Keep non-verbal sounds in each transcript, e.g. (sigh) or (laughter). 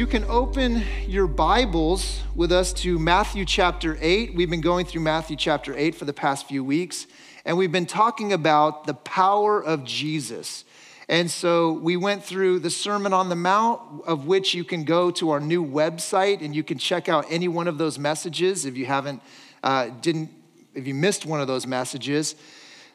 You can open your Bibles with us to Matthew chapter 8. We've been going through Matthew chapter 8 for the past few weeks, and we've been talking about the power of Jesus. And so we went through the Sermon on the Mount, of which you can go to our new website and you can check out any one of those messages if you haven't, uh, didn't, if you missed one of those messages.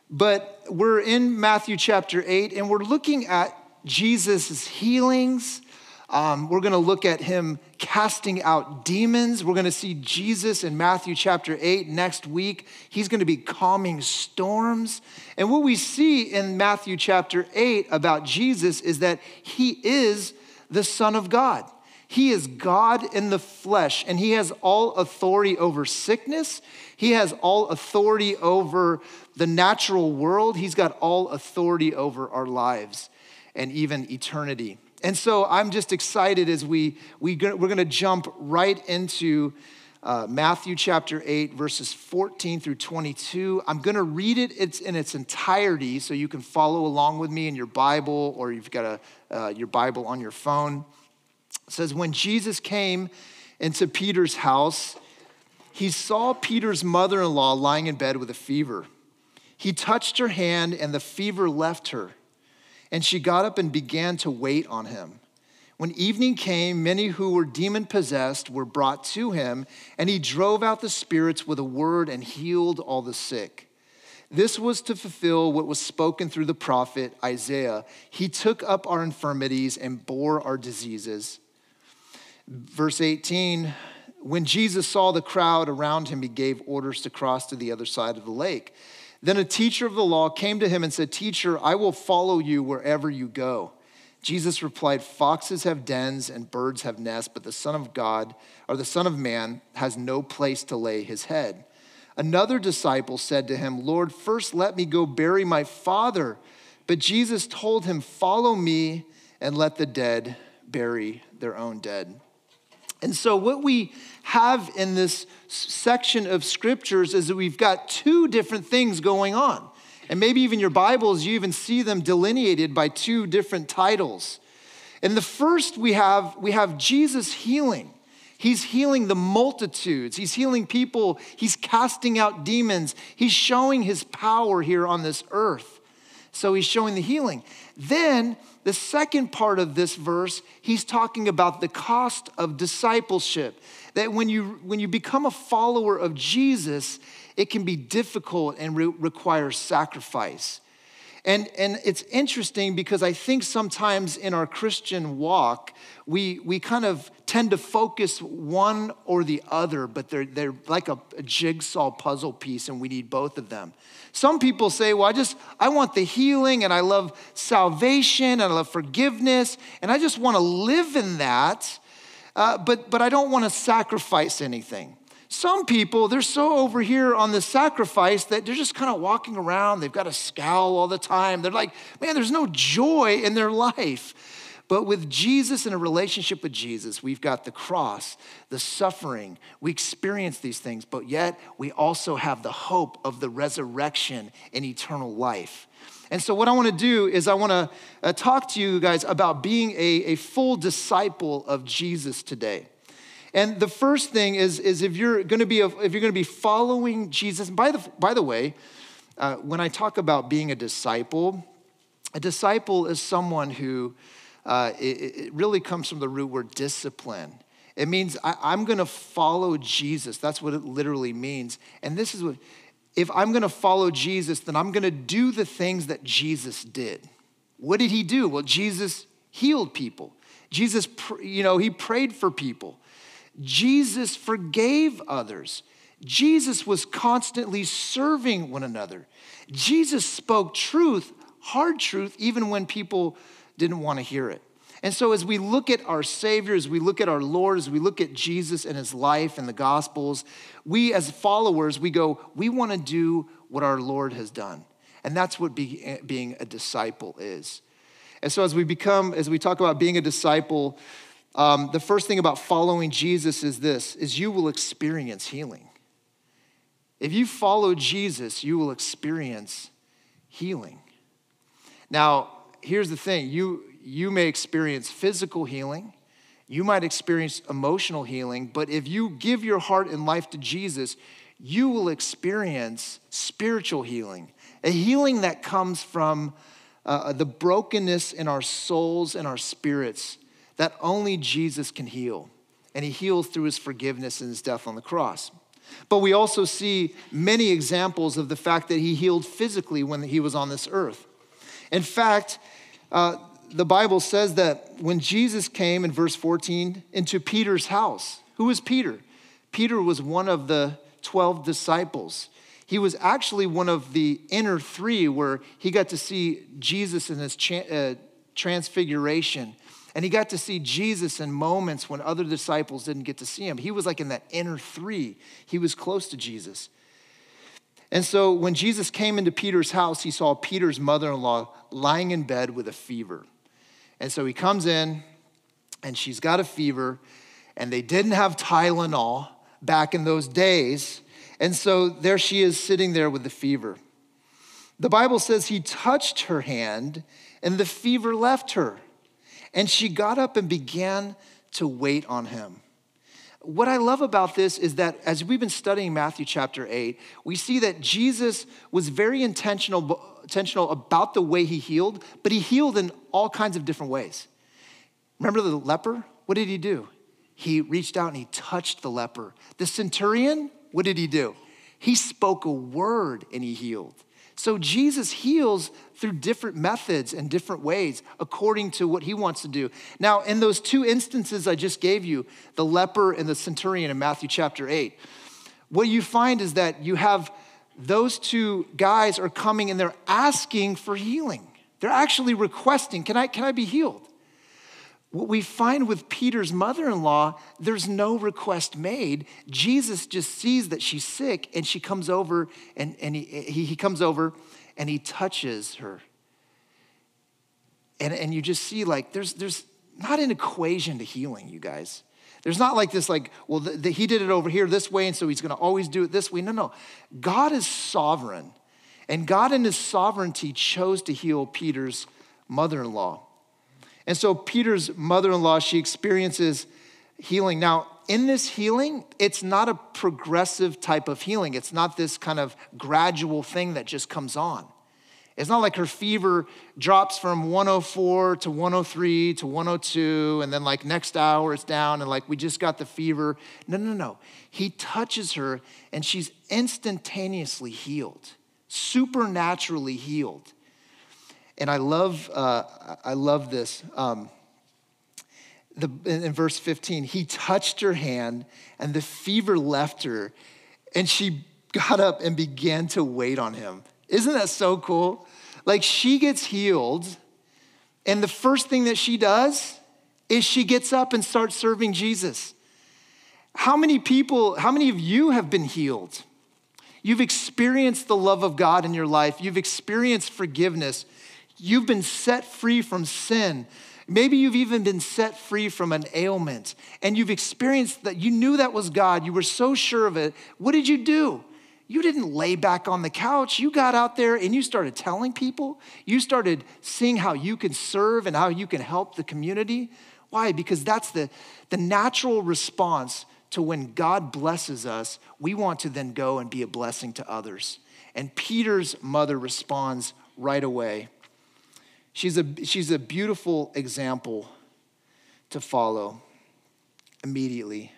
But we're in Matthew chapter 8 and we're looking at Jesus' healings um, we're going to look at him casting out demons. We're going to see Jesus in Matthew chapter 8 next week. He's going to be calming storms. And what we see in Matthew chapter 8 about Jesus is that he is the Son of God. He is God in the flesh, and he has all authority over sickness. He has all authority over the natural world. He's got all authority over our lives and even eternity. And so I'm just excited as we, we we're going to jump right into uh, Matthew chapter 8, verses 14 through 22. I'm going to read it it's in its entirety so you can follow along with me in your Bible or you've got a, uh, your Bible on your phone. It says, When Jesus came into Peter's house, he saw Peter's mother in law lying in bed with a fever. He touched her hand, and the fever left her and she got up and began to wait on him. When evening came, many who were demon possessed were brought to him, and he drove out the spirits with a word and healed all the sick. This was to fulfill what was spoken through the prophet Isaiah. He took up our infirmities and bore our diseases. Verse 18 When Jesus saw the crowd around him, he gave orders to cross to the other side of the lake. Then a teacher of the law came to him and said, Teacher, I will follow you wherever you go. Jesus replied, Foxes have dens and birds have nests, but the Son of God, or the Son of Man, has no place to lay his head. Another disciple said to him, Lord, first let me go bury my father. But Jesus told him, Follow me and let the dead bury their own dead. And so, what we have in this section of scriptures is that we've got two different things going on. And maybe even your Bibles, you even see them delineated by two different titles. And the first, we have, we have Jesus healing. He's healing the multitudes. He's healing people. He's casting out demons. He's showing his power here on this earth. So he's showing the healing. Then, the second part of this verse, he's talking about the cost of discipleship. That when you, when you become a follower of Jesus, it can be difficult and re- require sacrifice. And, and it's interesting because I think sometimes in our Christian walk, we, we kind of tend to focus one or the other, but they're, they're like a, a jigsaw puzzle piece, and we need both of them. Some people say, well, I just, I want the healing and I love salvation and I love forgiveness, and I just want to live in that, uh, but, but I don't want to sacrifice anything. Some people, they're so over here on the sacrifice that they're just kind of walking around. They've got a scowl all the time. They're like, man, there's no joy in their (laughs) life. But with Jesus and a relationship with Jesus, we've got the cross, the suffering. We experience these things, but yet we also have the hope of the resurrection and eternal life. And so, what I want to do is, I want to uh, talk to you guys about being a, a full disciple of Jesus today. And the first thing is, is if you're going to be a, if you're going to be following Jesus. By the by the way, uh, when I talk about being a disciple, a disciple is someone who uh, it, it, really comes from the root word discipline. It means I, am going to follow Jesus. That's what it literally means. And this is what, if I'm going to follow Jesus, then I'm going to do the things that Jesus did. What did he do? Well, Jesus healed people. Jesus, you know, he prayed for people. Jesus forgave others. Jesus was constantly serving one another. Jesus spoke truth, hard truth, even when people didn't want to hear it. And so, as we look at our Savior, as we look at our Lord, as we look at Jesus and his life and the Gospels, we as followers, we go, we want to do what our Lord has done. And that's what be, eh, being a disciple is. And so, as we become, as we talk about being a disciple, um, the first thing about following Jesus is this: is you will experience healing. If you follow Jesus, you will experience healing. Now, here's the thing: you you may experience physical healing, You might experience emotional healing, but if you give your heart and life to Jesus, you will experience spiritual healing, a healing that comes from uh, the brokenness in our souls and our spirits that only Jesus can heal. And he heals through his forgiveness and his death on the cross. But we also see many examples of the fact that he healed physically when he was on this earth. In fact, uh, the Bible says that when Jesus came in verse 14 into Peter's house, who was Peter? Peter was one of the 12 disciples. He was actually one of the inner three where he got to see Jesus in his uh, transfiguration. And he got to see Jesus in moments when other disciples didn't get to see him. He was like in that inner three, he was close to Jesus. And so when Jesus came into Peter's house, he saw Peter's mother in law lying in bed with a fever. And so he comes in, and she's got a fever, and they didn't have Tylenol back in those days. And so there she is sitting there with the fever. The Bible says he touched her hand, and the fever left her. And she got up and began to wait on him. What I love about this is that as we've been studying Matthew chapter 8, we see that Jesus was very intentional, intentional about the way he healed, but he healed in all kinds of different ways. Remember the leper? What did he do? He reached out and he touched the leper. The centurion, what did he do? He spoke a word and he healed. So Jesus heals through different methods and different ways according to what he wants to do. Now, in those two instances I just gave you, the leper and the centurion in Matthew chapter 8, what you find is that you have those two guys are coming and they're asking for healing. They're actually requesting, Can I, can I be healed? What we find with Peter's mother in law, there's no request made. Jesus just sees that she's sick and she comes over and, and he, he, he comes over and he touches her. And, and you just see like there's, there's not an equation to healing, you guys. There's not like this, like, well, the, the, he did it over here this way, and so he's gonna always do it this way. No, no. God is sovereign. And God, in his sovereignty, chose to heal Peter's mother in law. And so Peter's mother in law, she experiences healing. Now, in this healing, it's not a progressive type of healing. It's not this kind of gradual thing that just comes on. It's not like her fever drops from 104 to 103 to 102, and then like next hour it's down, and like we just got the fever. No, no, no. He touches her, and she's instantaneously healed, supernaturally healed. And I love, uh, I love this. Um, the, in verse 15, he touched her hand and the fever left her, and she got up and began to wait on him. Isn't that so cool? Like she gets healed, and the first thing that she does is she gets up and starts serving Jesus. How many people, how many of you have been healed? You've experienced the love of God in your life, you've experienced forgiveness, You've been set free from sin. Maybe you've even been set free from an ailment and you've experienced that you knew that was God. You were so sure of it. What did you do? You didn't lay back on the couch. You got out there and you started telling people. You started seeing how you can serve and how you can help the community. Why? Because that's the, the natural response to when God blesses us. We want to then go and be a blessing to others. And Peter's mother responds right away. She's a, she's a beautiful example to follow immediately.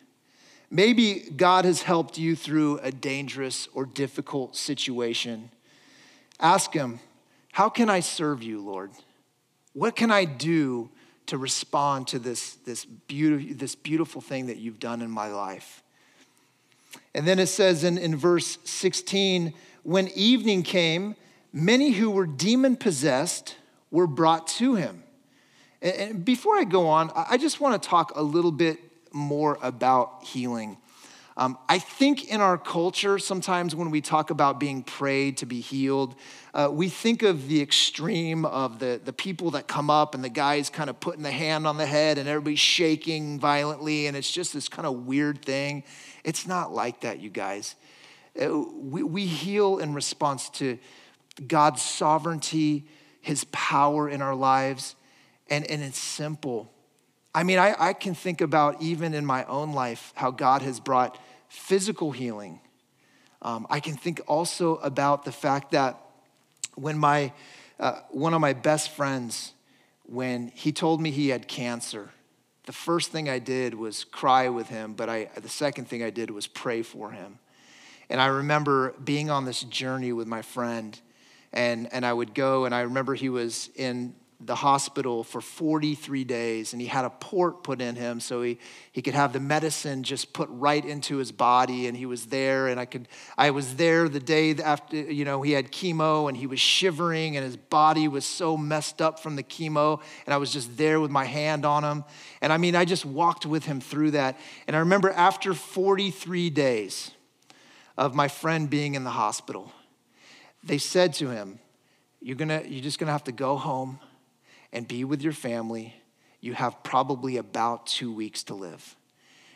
Maybe God has helped you through a dangerous or difficult situation. Ask Him, How can I serve you, Lord? What can I do to respond to this, this, beautiful, this beautiful thing that you've done in my life? And then it says in, in verse 16, when evening came, many who were demon possessed, were brought to him. And before I go on, I just want to talk a little bit more about healing. Um, I think in our culture, sometimes when we talk about being prayed to be healed, uh, we think of the extreme of the, the people that come up and the guy's kind of putting the hand on the head and everybody's shaking violently, and it's just this kind of weird thing. It's not like that, you guys. Uh, we, we heal in response to God's sovereignty his power in our lives. And, and it's simple. I mean, I, I can think about even in my own life how God has brought physical healing. Um, I can think also about the fact that when my, uh, one of my best friends, when he told me he had cancer, the first thing I did was cry with him, but I, the second thing I did was pray for him. And I remember being on this journey with my friend, and, and I would go, and I remember he was in the hospital for 43 days and he had a port put in him so he, he could have the medicine just put right into his body and he was there and i could i was there the day after you know he had chemo and he was shivering and his body was so messed up from the chemo and i was just there with my hand on him. And i mean i just walked with him through that. And i remember after 43 days of my friend being in the hospital they said to him you're gonna you're just gonna have to go home and be with your family. You have probably about two weeks to live.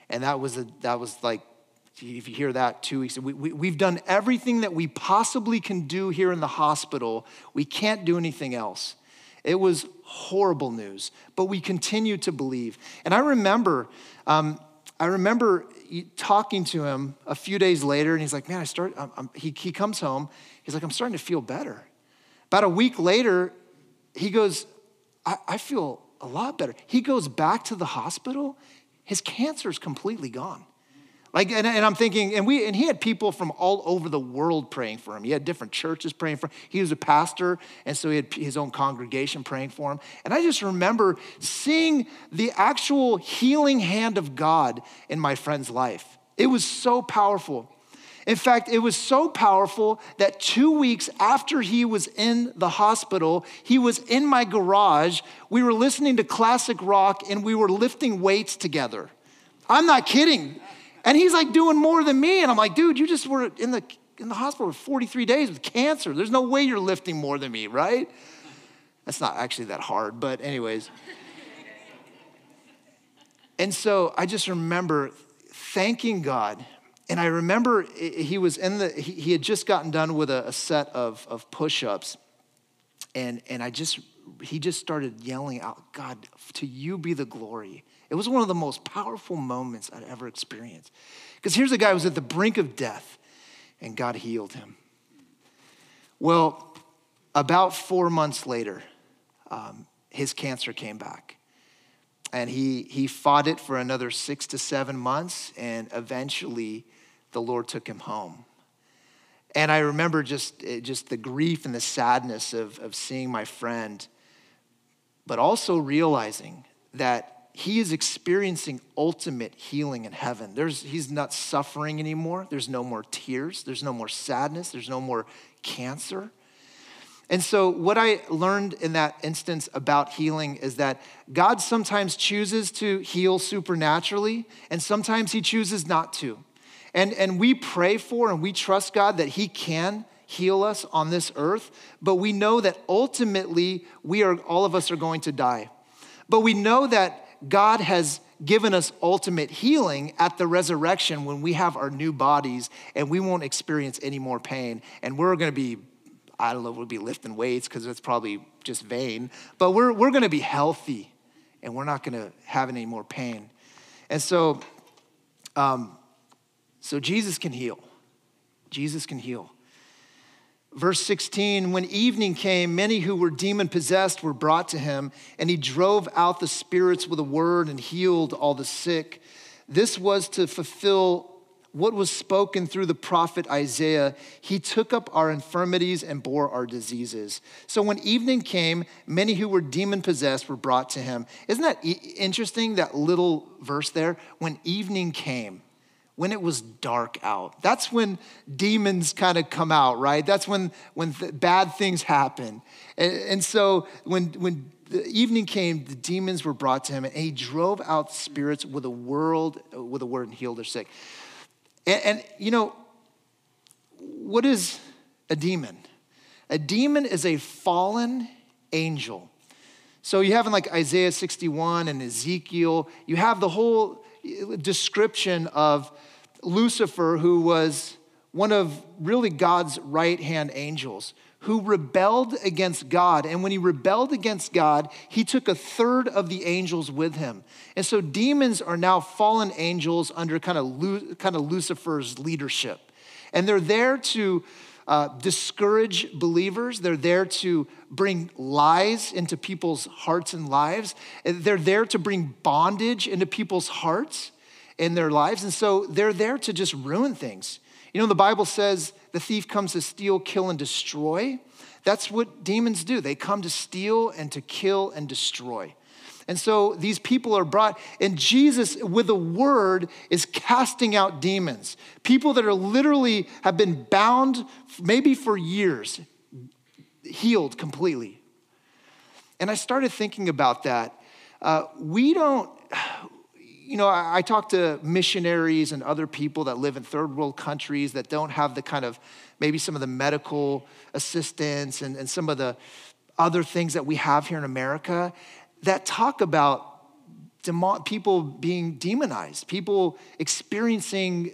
And that was, a, that was like, if you hear that, two weeks. We, we, we've done everything that we possibly can do here in the hospital. We can't do anything else. It was horrible news, but we continue to believe. And I remember, um, I remember talking to him a few days later, and he's like, "Man, I start." I'm, I'm, he, he comes home. He's like, "I'm starting to feel better." About a week later, he goes, I, I feel a lot better. He goes back to the hospital, his cancer is completely gone. Like, and, and, I'm thinking, and we, and he had people from all over the world praying for him. He had different churches praying for him. He was a pastor, and so he had his own congregation praying for him. And I just remember seeing the actual healing hand of God in my friend's life. It was so powerful. In fact, it was so powerful that two weeks after he was in the hospital, he was in my garage. We were listening to classic rock and we were lifting weights together. I'm not kidding. And he's like doing more than me. And I'm like, dude, you just were in the, in the hospital for 43 days with cancer. There's no way you're lifting more than me, right? That's not actually that hard, but, anyways. And so I just remember thanking God and I remember he was in the, he had just gotten done with a, set of, of push ups. And, and I just, he just started yelling out, God, to you be the glory. It was one of the most powerful moments I'd ever experienced. Because here's a guy who was at the brink of death, and God healed him. Well, about four months later, um, his cancer came back. And he, he fought it for another six to seven months, and eventually the Lord took him home. And I remember just, eh, just the grief and the sadness of, of seeing my friend, but also realizing that he is experiencing ultimate healing in heaven. There's, he's not suffering anymore. There's no more tears. There's no more sadness. There's no more cancer. And so, what I learned in that instance about healing is that God sometimes chooses to heal supernaturally, and sometimes He chooses not to. And, and we pray for and we trust God that He can heal us on this earth, but we know that ultimately we are, all of us are going to die. But we know that God has given us ultimate healing at the resurrection when we have our new bodies and we won't experience any more pain. And we're gonna be, I don't know, we'll be lifting weights because it's probably just vain, but we're, we're gonna be healthy and we're not gonna have any more pain. And so, um, so Jesus can heal. Jesus can heal. Verse 16, when evening came, many who were demon possessed were brought to him, and he drove out the spirits with a word and healed all the sick. This was to fulfill what was spoken through the prophet Isaiah. He took up our infirmities and bore our diseases. So when evening came, many who were demon possessed were brought to him. Isn't that interesting, that little verse there? When evening came when it was dark out. That's when demons kind of come out, right? That's when, when th- bad things happen. And, and so when, when the evening came, the demons were brought to him, and he drove out spirits with a word, with a word and healed their sick. And, and you know, what is a demon? A demon is a fallen angel. So you have in like Isaiah 61 and Ezekiel, you have the whole description of Lucifer, who was one of really God's right hand angels, who rebelled against God. And when he rebelled against God, he took a third of the angels with him. And so demons are now fallen angels under kind of, kind of Lucifer's leadership. And they're there to uh, discourage believers. They're there to bring lies into people's hearts and lives. They're there to bring bondage into people's hearts and their lives. And so they're there to just ruin things. You know, the Bible says the thief comes to steal, kill, and destroy. That's what demons do. They come to steal and to kill and destroy. And so these people are brought, and Jesus, with a word, is casting out demons. People that are literally have been bound maybe for years, healed completely. And I started thinking about that. Uh, we don't, you know, I, I talk to missionaries and other people that live in third world countries that don't have the kind of maybe some of the medical assistance and, and some of the other things that we have here in America that talk about people being demonized, people experiencing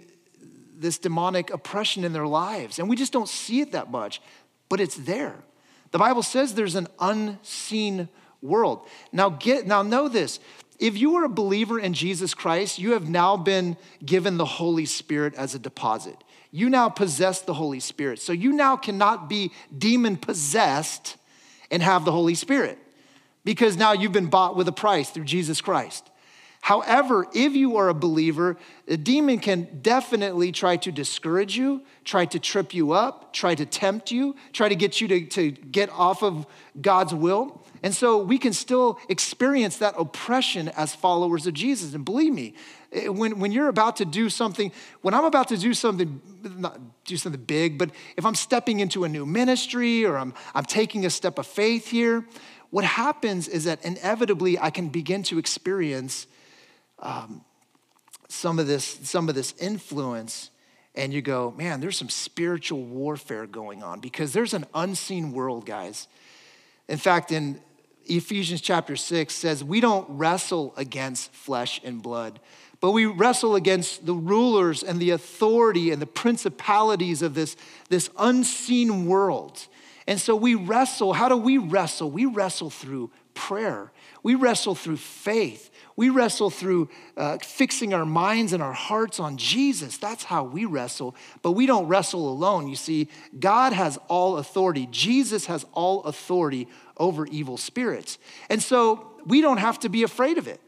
this demonic oppression in their lives. And we just don't see it that much, but it's there. The Bible says there's an unseen world. Now get now know this. If you are a believer in Jesus Christ, you have now been given the Holy Spirit as a deposit. You now possess the Holy Spirit. So you now cannot be demon possessed and have the Holy Spirit because now you've been bought with a price through Jesus Christ. However, if you are a believer, a demon can definitely try to discourage you, try to trip you up, try to tempt you, try to get you to, to get off of God's will. And so we can still experience that oppression as followers of Jesus. And believe me, eh, when, when you're about to do something, when I'm about to do something, not do something big, but if I'm stepping into a new ministry or I'm, I'm taking a step of faith here, what happens is that inevitably I can begin to experience um, some, of this, some of this influence and you go, man, there's some spiritual warfare going on because there's an unseen world, guys. In fact, in Ephesians chapter 6 says, We don't wrestle against flesh and blood, but we wrestle against the rulers and the authority and the principalities of this, this unseen world. And so we wrestle. How do we wrestle? We wrestle through prayer, we wrestle through faith. We wrestle through uh, fixing our minds and our hearts on Jesus. That's how we wrestle. But we don't wrestle alone. You see, God has all authority, Jesus has all authority over evil spirits. And so we don't have to be afraid of it.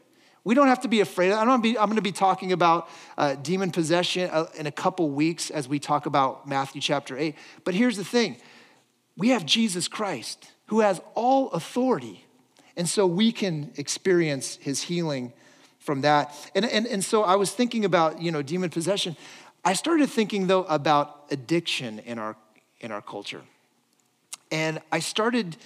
We don't have to be afraid. I'm going to be, I'm going to be talking about uh, demon possession uh, in a couple weeks as we talk about Matthew chapter 8. But here's the thing we have Jesus Christ who has all authority. And so we can experience his healing from that. And, and, and so I was thinking about, you know, demon possession. I started thinking though about addiction in our, in our culture. And I started,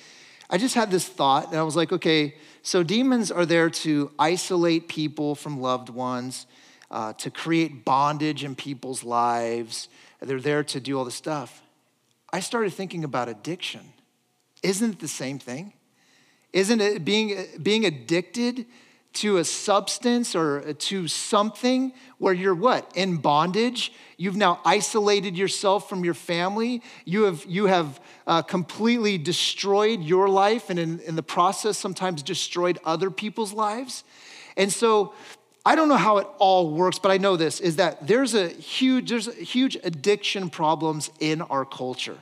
I just had this thought and I was like, okay, so demons are there to isolate people from loved ones, uh, to create bondage in people's lives. They're there to do all this stuff. I started thinking about addiction. Isn't it the same thing? Isn't it being, being addicted to a substance or to something where you're what? In bondage. You've now isolated yourself from your family. You have, you have uh, completely destroyed your life and in, in the process, sometimes destroyed other people's lives. And so I don't know how it all works, but I know this is that there's a huge, there's a huge addiction problems in our culture.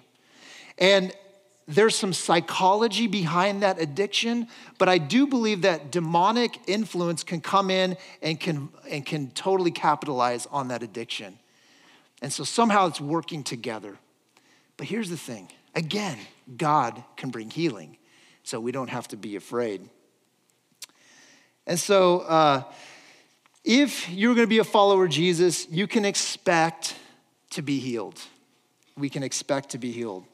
And there's some psychology behind that addiction, but I do believe that demonic influence can come in and can, and can totally capitalize on that addiction. And so somehow it's working together. But here's the thing again, God can bring healing, so we don't have to be afraid. And so, uh, if you're going to be a follower of Jesus, you can expect to be healed. We can expect to be healed.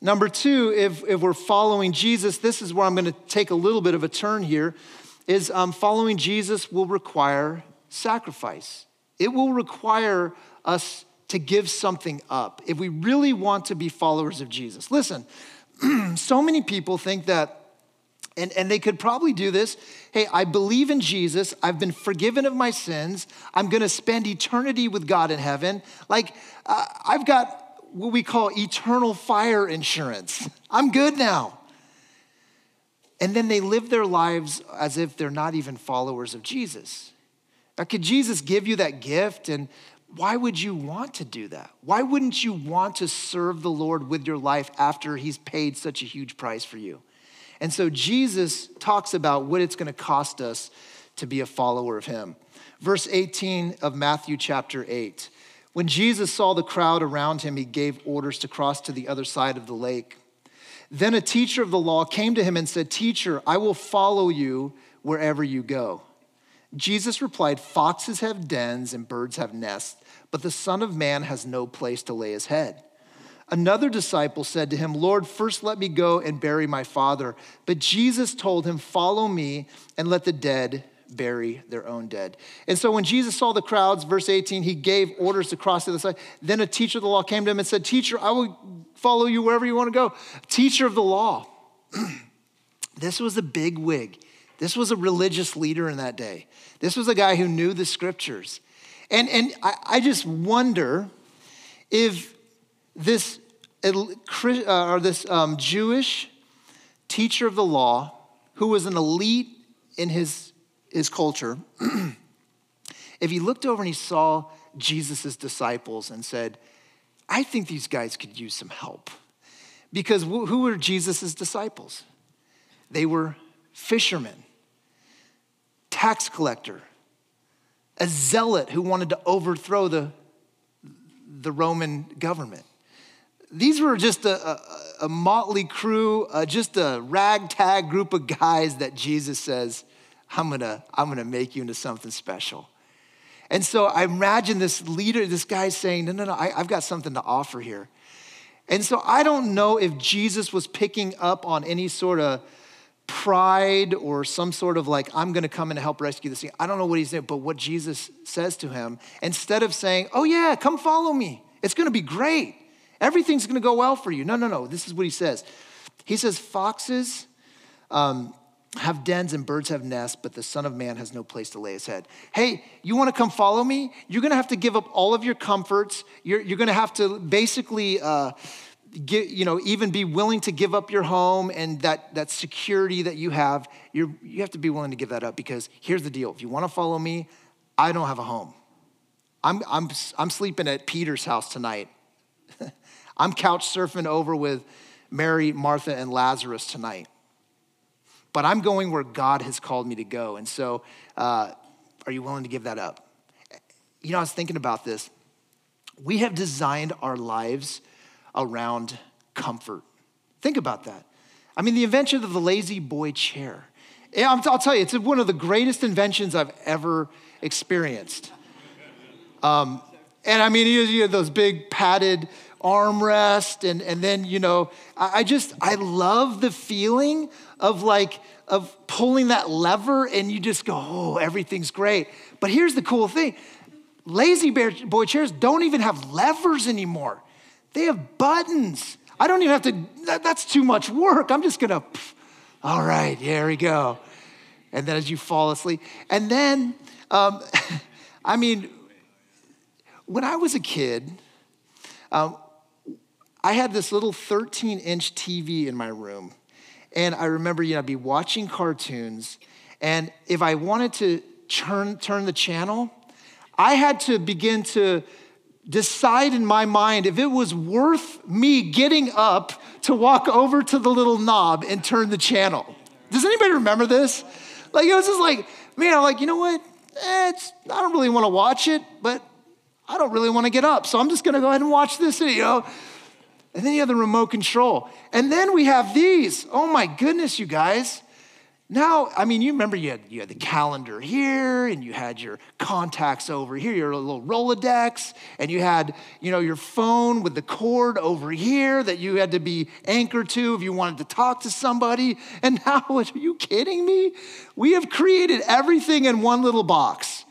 Number two, if, if we're following Jesus, this is where I'm going to take a little bit of a turn here, is um, following Jesus will require sacrifice. It will require us to give something up if we really want to be followers of Jesus. Listen, (clears throat) so many people think that, and, and they could probably do this hey, I believe in Jesus, I've been forgiven of my sins, I'm gonna spend eternity with God in heaven. Like, uh, I've got what we call eternal fire insurance. I'm good now. And then they live their lives as if they're not even followers of Jesus. Now, could Jesus give you that gift? And why would you want to do that? Why wouldn't you want to serve the Lord with your life after he's paid such a huge price for you? And so Jesus talks about what it's going to cost us to be a follower of him. Verse 18 of Matthew chapter 8. When Jesus saw the crowd around him, he gave orders to cross to the other side of the lake. Then a teacher of the law came to him and said, Teacher, I will follow you wherever you go. Jesus replied, Foxes have dens and birds have nests, but the Son of Man has no place to lay his head. Another disciple said to him, Lord, first let me go and bury my father. But Jesus told him, Follow me and let the dead bury their own dead. And so when Jesus saw the crowds, verse 18, he gave orders to cross to the side. Then a teacher of the law came to him and said, Teacher, I will follow you wherever you want to go. Teacher of the law. (clears throat) this was a big wig. This was a religious leader in that day. This was a guy who knew the scriptures. And, and I, I just wonder if this, uh, or this um, Jewish teacher of the law, who was an elite in his, his culture, (clears throat) if he looked over and he saw Jesus' disciples and said, I think these guys could use some help. Because who were Jesus' disciples? They were fishermen, tax collector, a zealot who wanted to overthrow the, the Roman government. These were just a, a, a motley crew, uh, just a ragtag group of guys that Jesus says, I'm gonna, I'm gonna make you into something special. And so I imagine this leader, this guy saying, No, no, no, I, I've got something to offer here. And so I don't know if Jesus was picking up on any sort of pride or some sort of like, I'm gonna come and help rescue this thing. I don't know what he's saying, but what Jesus says to him, instead of saying, Oh, yeah, come follow me, it's gonna be great, everything's gonna go well for you. No, no, no, this is what he says. He says, Foxes um, have dens and birds have nests, but the Son of Man has no place to lay his head. Hey, you want to come follow me? You're going to have to give up all of your comforts. You're, you're going to have to basically, uh, get, you know, even be willing to give up your home and that, that security that you have. You're, you have to be willing to give that up because here's the deal. If you want to follow me, I don't have a home. I'm, I'm, I'm sleeping at Peter's house tonight. (laughs) I'm couch surfing over with Mary, Martha, and Lazarus tonight but I'm going where God has called me to go. And so, uh, are you willing to give that up? You know, I was thinking about this. We have designed our lives around comfort. Think about that. I mean, the invention of the La-Z-Boy chair. I'll tell you, it's one of the greatest inventions I've ever experienced. Um, and I mean, you have those big padded armrest, and, and then, you know, I just, I love the feeling of like, of pulling that lever and you just go, oh, everything's great. But here's the cool thing La-Z-Boy chairs don't even have levers anymore, they have buttons. I don't even have to, that, that's too much work. I'm just gonna, all right, here we go. And then as you fall asleep, and then, um, (laughs) I mean, when I was a kid, um, I had this little 13 inch TV in my room. And I remember, you know, I'd be watching cartoons, and if I wanted to turn, turn the channel, I had to begin to decide in my mind if it was worth me getting up to walk over to the little knob and turn the channel. Does anybody remember this? Like, it was just like, man, I'm like, you know what? Eh, I don't really want to watch it, but I don't really want to get up. So I'm just going to go ahead and watch this, know. And then you have the remote control. And then we have these. Oh my goodness, you guys. Now, I mean, you remember you had, you had the calendar here, and you had your contacts over here, your little Rolodex, and you had, you know, your phone with the cord over here that you had to be anchored to if you wanted to talk to somebody. And (laughs) now, are you kidding me? We have created everything in one little box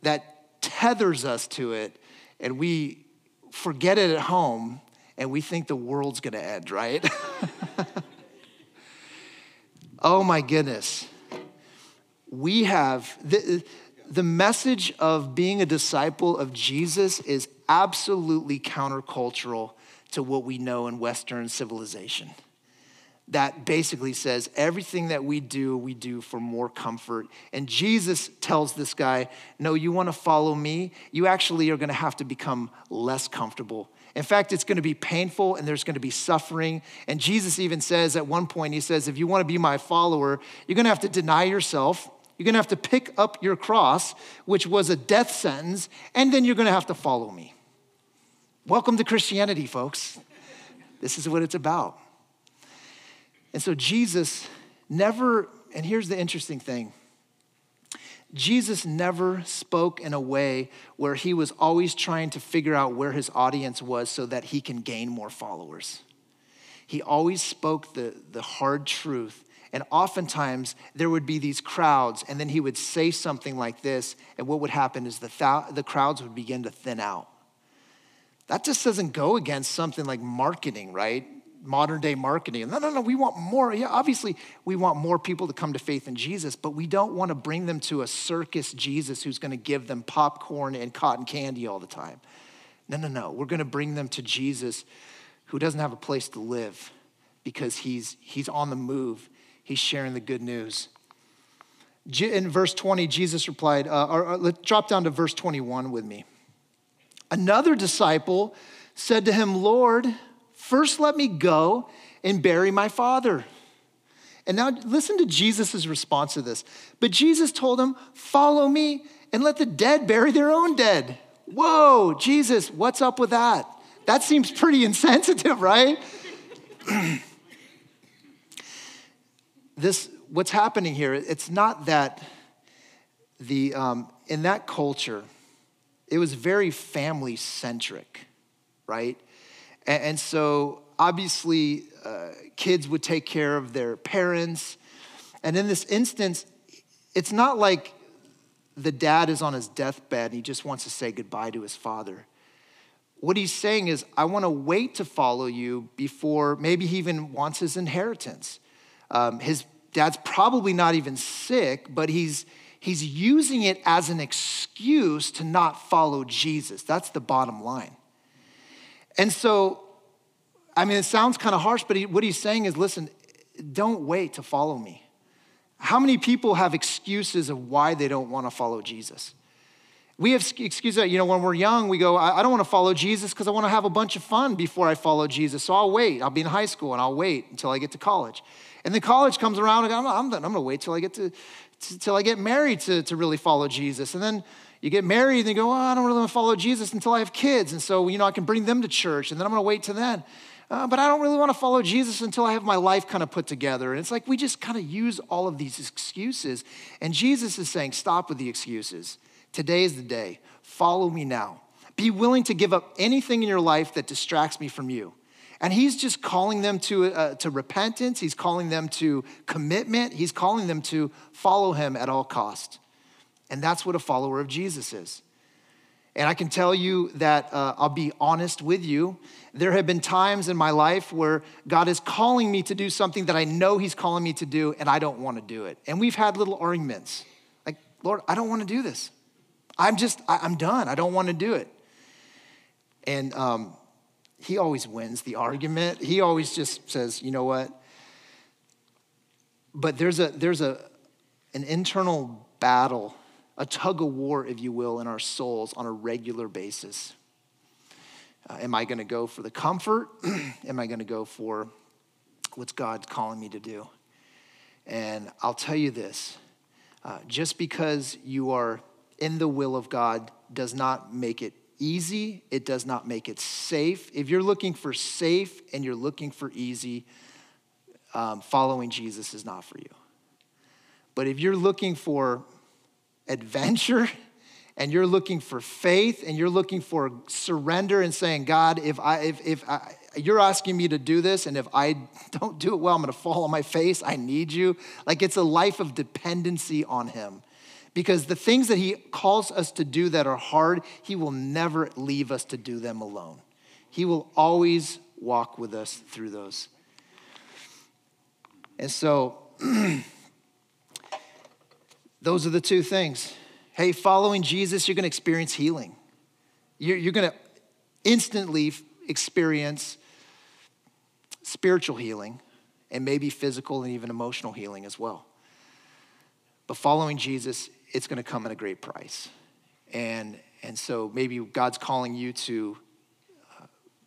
that tethers us to it, and we forget it at home and we think the world's gonna end, right? (laughs) oh my goodness. We have the, the message of being a disciple of Jesus is absolutely countercultural to what we know in Western civilization. That basically says everything that we do, we do for more comfort. And Jesus tells this guy, No, you wanna follow me? You actually are gonna have to become less comfortable. In fact, it's gonna be painful and there's gonna be suffering. And Jesus even says at one point, He says, If you wanna be my follower, you're gonna have to deny yourself. You're gonna have to pick up your cross, which was a death sentence, and then you're gonna have to follow me. Welcome to Christianity, folks. This is what it's about. And so Jesus never, and here's the interesting thing Jesus never spoke in a way where he was always trying to figure out where his audience was so that he can gain more followers. He always spoke the, the hard truth. And oftentimes there would be these crowds, and then he would say something like this, and what would happen is the, th- the crowds would begin to thin out. That just doesn't go against something like marketing, right? Modern day marketing. No, no, no, we want more. Yeah, obviously, we want more people to come to faith in Jesus, but we don't want to bring them to a circus Jesus who's going to give them popcorn and cotton candy all the time. No, no, no. We're going to bring them to Jesus who doesn't have a place to live because he's, he's on the move, he's sharing the good news. In verse 20, Jesus replied, uh, or, or, let's drop down to verse 21 with me. Another disciple said to him, Lord, first let me go and bury my father. And now listen to Jesus' response to this. But Jesus told him, Follow me and let the dead bury their own dead. Whoa, Jesus, what's up with that? That seems pretty insensitive, right? (clears throat) this, what's happening here, it's not that the, um, in that culture, it was very family centric, right? And, and so obviously, uh, kids would take care of their parents. And in this instance, it's not like the dad is on his deathbed and he just wants to say goodbye to his father. What he's saying is, I want to wait to follow you before maybe he even wants his inheritance. Um, his dad's probably not even sick, but he's he's using it as an excuse to not follow Jesus. That's the bottom line. And so, I mean, it sounds kind of harsh, but he, what he's saying is listen, don't wait to follow me. How many people have excuses of why they don't want to follow Jesus? We have excuses that, you know, when we're young, we go, I don't want to follow Jesus because I want to have a bunch of fun before I follow Jesus. So I'll wait. I'll be in high school and I'll wait until I get to college. And then college comes around and I'm, I'm, I'm going to wait till I get to, until I get married to, to really follow Jesus. And then you get married and you go, oh, I don't really want to follow Jesus until I have kids. And so, you know, I can bring them to church and then I'm going to wait to then. Uh, but I don't really want to follow Jesus until I have my life kind of put together. And it's like we just kind of use all of these excuses. And Jesus is saying, stop with the excuses. Today is the day. Follow me now. Be willing to give up anything in your life that distracts me from you. And he's just calling them to, uh, to repentance. He's calling them to commitment. He's calling them to follow him at all cost. And that's what a follower of Jesus is. And I can tell you that uh, I'll be honest with you. There have been times in my life where God is calling me to do something that I know He's calling me to do, and I don't want to do it. And we've had little arguments like, Lord, I don't want to do this. I'm just, I, am done. I don't want to do it. And um, he always wins the argument. He always just says, you know what? But there's a there's a an internal battle, a tug of war, if you will, in our souls on a regular basis. Uh, am I going to go for the comfort? (clears throat) am I going to go for what's God calling me to do? And I'll tell you this uh, just because you are in the will of God does not make it easy, it does not make it safe. If you're looking for safe and you're looking for easy, um, following Jesus is not for you. But if you're looking for adventure and you're looking for faith and you're looking for surrender and saying, God, if I, if, if I, you're asking me to do this, and if I (laughs) don't do it well, I'm gonna fall on my face. I need you. Like it's a life of dependency on Him. Because the things that He calls us to do that are hard, He will never leave us to do them alone. He will always walk with us through those. And so, (clears throat) those are the two things. Hey, following Jesus, you're gonna experience healing. You're, you're gonna instantly experience spiritual healing and maybe physical and even emotional healing as well. But following Jesus, it's going to come at a great price. And, and so maybe God's calling you to uh,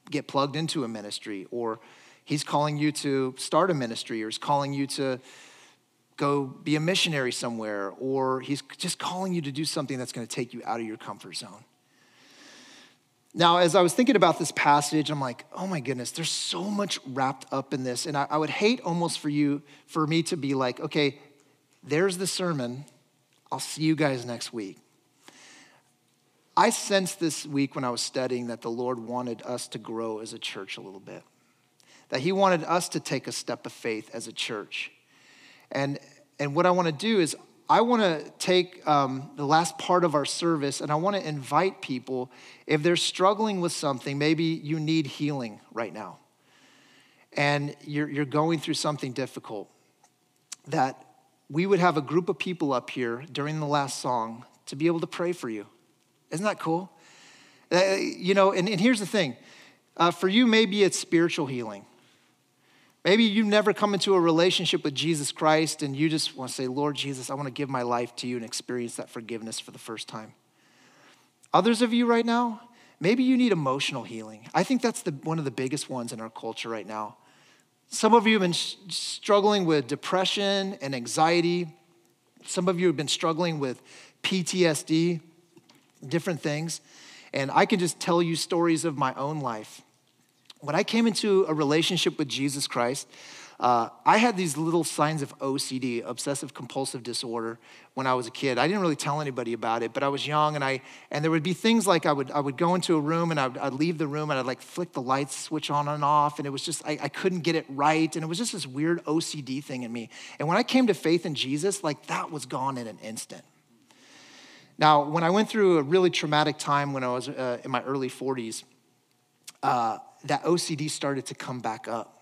get plugged into a ministry, or He's calling you to start a ministry, or He's calling you to go be a missionary somewhere, or He's just calling you to do something that's going to take you out of your comfort zone. Now, as I was thinking about this passage, I'm like, oh my goodness, there's so much wrapped up in this. And I, I would hate almost for you, for me to be like, okay, there's the sermon. I'll see you guys next week. I sensed this week when I was studying that the Lord wanted us to grow as a church a little bit, that He wanted us to take a step of faith as a church. And, and what I want to do is, I want to take um, the last part of our service and I want to invite people, if they're struggling with something, maybe you need healing right now, and you're, you're going through something difficult, that we would have a group of people up here during the last song to be able to pray for you. Isn't that cool? Uh, you know, and, and here's the thing uh, for you, maybe it's spiritual healing. Maybe you've never come into a relationship with Jesus Christ and you just want to say, Lord Jesus, I want to give my life to you and experience that forgiveness for the first time. Others of you right now, maybe you need emotional healing. I think that's the, one of the biggest ones in our culture right now. Some of you have been struggling with depression and anxiety. Some of you have been struggling with PTSD, different things. And I can just tell you stories of my own life. When I came into a relationship with Jesus Christ, uh, I had these little signs of OCD, obsessive compulsive disorder, when I was a kid. I didn't really tell anybody about it, but I was young, and I and there would be things like I would I would go into a room and I'd, I'd leave the room and I'd like flick the lights switch on and off, and it was just I, I couldn't get it right, and it was just this weird OCD thing in me. And when I came to faith in Jesus, like that was gone in an instant. Now, when I went through a really traumatic time when I was uh, in my early 40s, uh, that OCD started to come back up.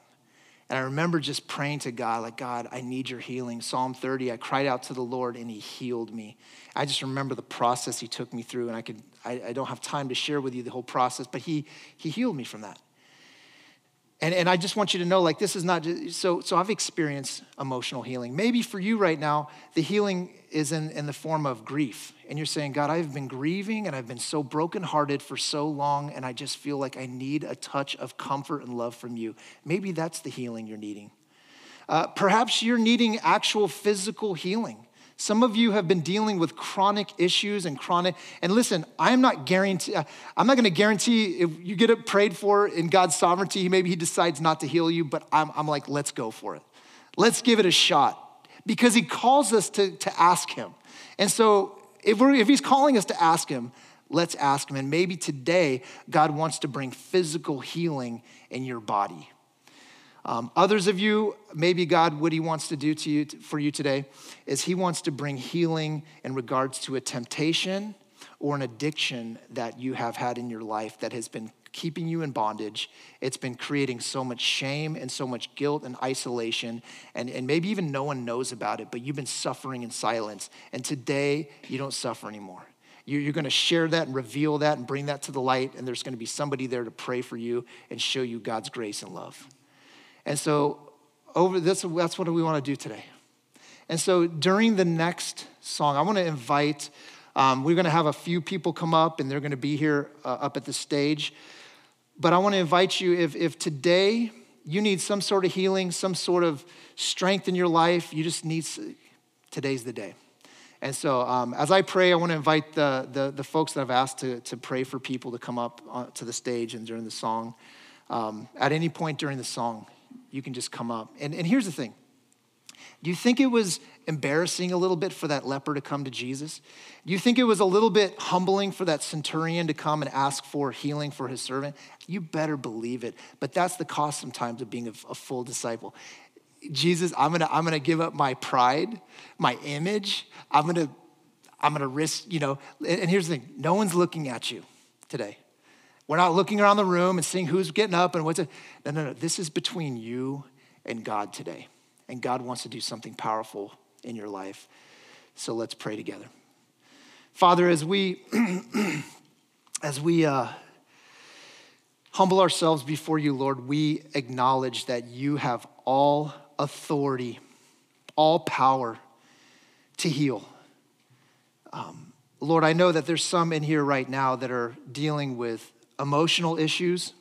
And I remember just praying to God, like, God, I need your healing. Psalm 30, I cried out to the Lord and he healed me. I just remember the process he took me through, and I could I, I don't have time to share with you the whole process, but he he healed me from that. And, and I just want you to know, like, this is not just, so, so I've experienced emotional healing. Maybe for you right now, the healing is in, in the form of grief. And you're saying, God, I've been grieving and I've been so brokenhearted for so long, and I just feel like I need a touch of comfort and love from you. Maybe that's the healing you're needing. Uh, perhaps you're needing actual physical healing. Some of you have been dealing with chronic issues and chronic, and listen, I'm not guarantee, uh, I'm not gonna guarantee if you get it prayed for in God's sovereignty, maybe he decides not to heal you, but I'm, I'm like, let's go for it. Let's give it a shot because he calls us to, to ask him. And so if, we're, if he's calling us to ask him, let's ask him. And maybe today, God wants to bring physical healing in your body. Um, others of you, maybe God, what He wants to do to you for you today is He wants to bring healing in regards to a temptation or an addiction that you have had in your life that has been keeping you in bondage. It's been creating so much shame and so much guilt and isolation, and, and maybe even no one knows about it, but you've been suffering in silence. And today, you don't suffer anymore. You're going to share that and reveal that and bring that to the light, and there's going to be somebody there to pray for you and show you God's grace and love. And so, over this, that's what we want to do today. And so, during the next song, I want to invite, um, we're going to have a few people come up and they're going to be here uh, up at the stage. But I want to invite you, if, if today you need some sort of healing, some sort of strength in your life, you just need, today's the day. And so, um, as I pray, I want to invite the, the, the, folks that I've asked to, to pray for people to come up uh, to the stage and during the song. Um, at any point during the song, you can just come up. And, and here's the thing do you think it was embarrassing a little bit for that leper to come to Jesus? Do you think it was a little bit humbling for that centurion to come and ask for healing for his servant? You better believe it. But that's the cost sometimes of being a, a full disciple. Jesus, I'm gonna, I'm gonna give up my pride, my image. I'm gonna, I'm gonna risk, you know. And here's the thing: no one's looking at you today. We're not looking around the room and seeing who's getting up and what's it. No, no, no. This is between you and God today. And God wants to do something powerful in your life. So let's pray together. Father, as we (clears throat) as we uh, humble ourselves before you, Lord, we acknowledge that you have all authority, all power to heal. Um, Lord, I know that there's some in here right now that are dealing with emotional issues.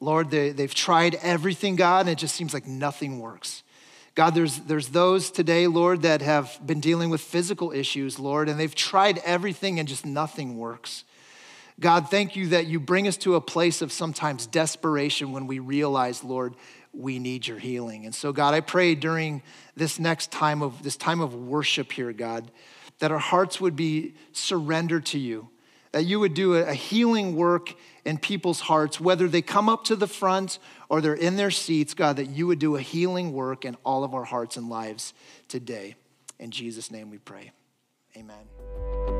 Lord, they, they've tried everything, God, and it just seems like nothing works. God, there's, there's those today, Lord, that have been dealing with physical issues, Lord, and they've tried everything and just nothing works. God, thank you that you bring us to a place of sometimes desperation when we realize, Lord, we need your healing. And so, God, I pray during this next time of this time of worship here, God, that our hearts would be surrendered to you, that you would do a healing work in people's hearts, whether they come up to the front or they're in their seats, God, that you would do a healing work in all of our hearts and lives today. In Jesus' name we pray. Amen.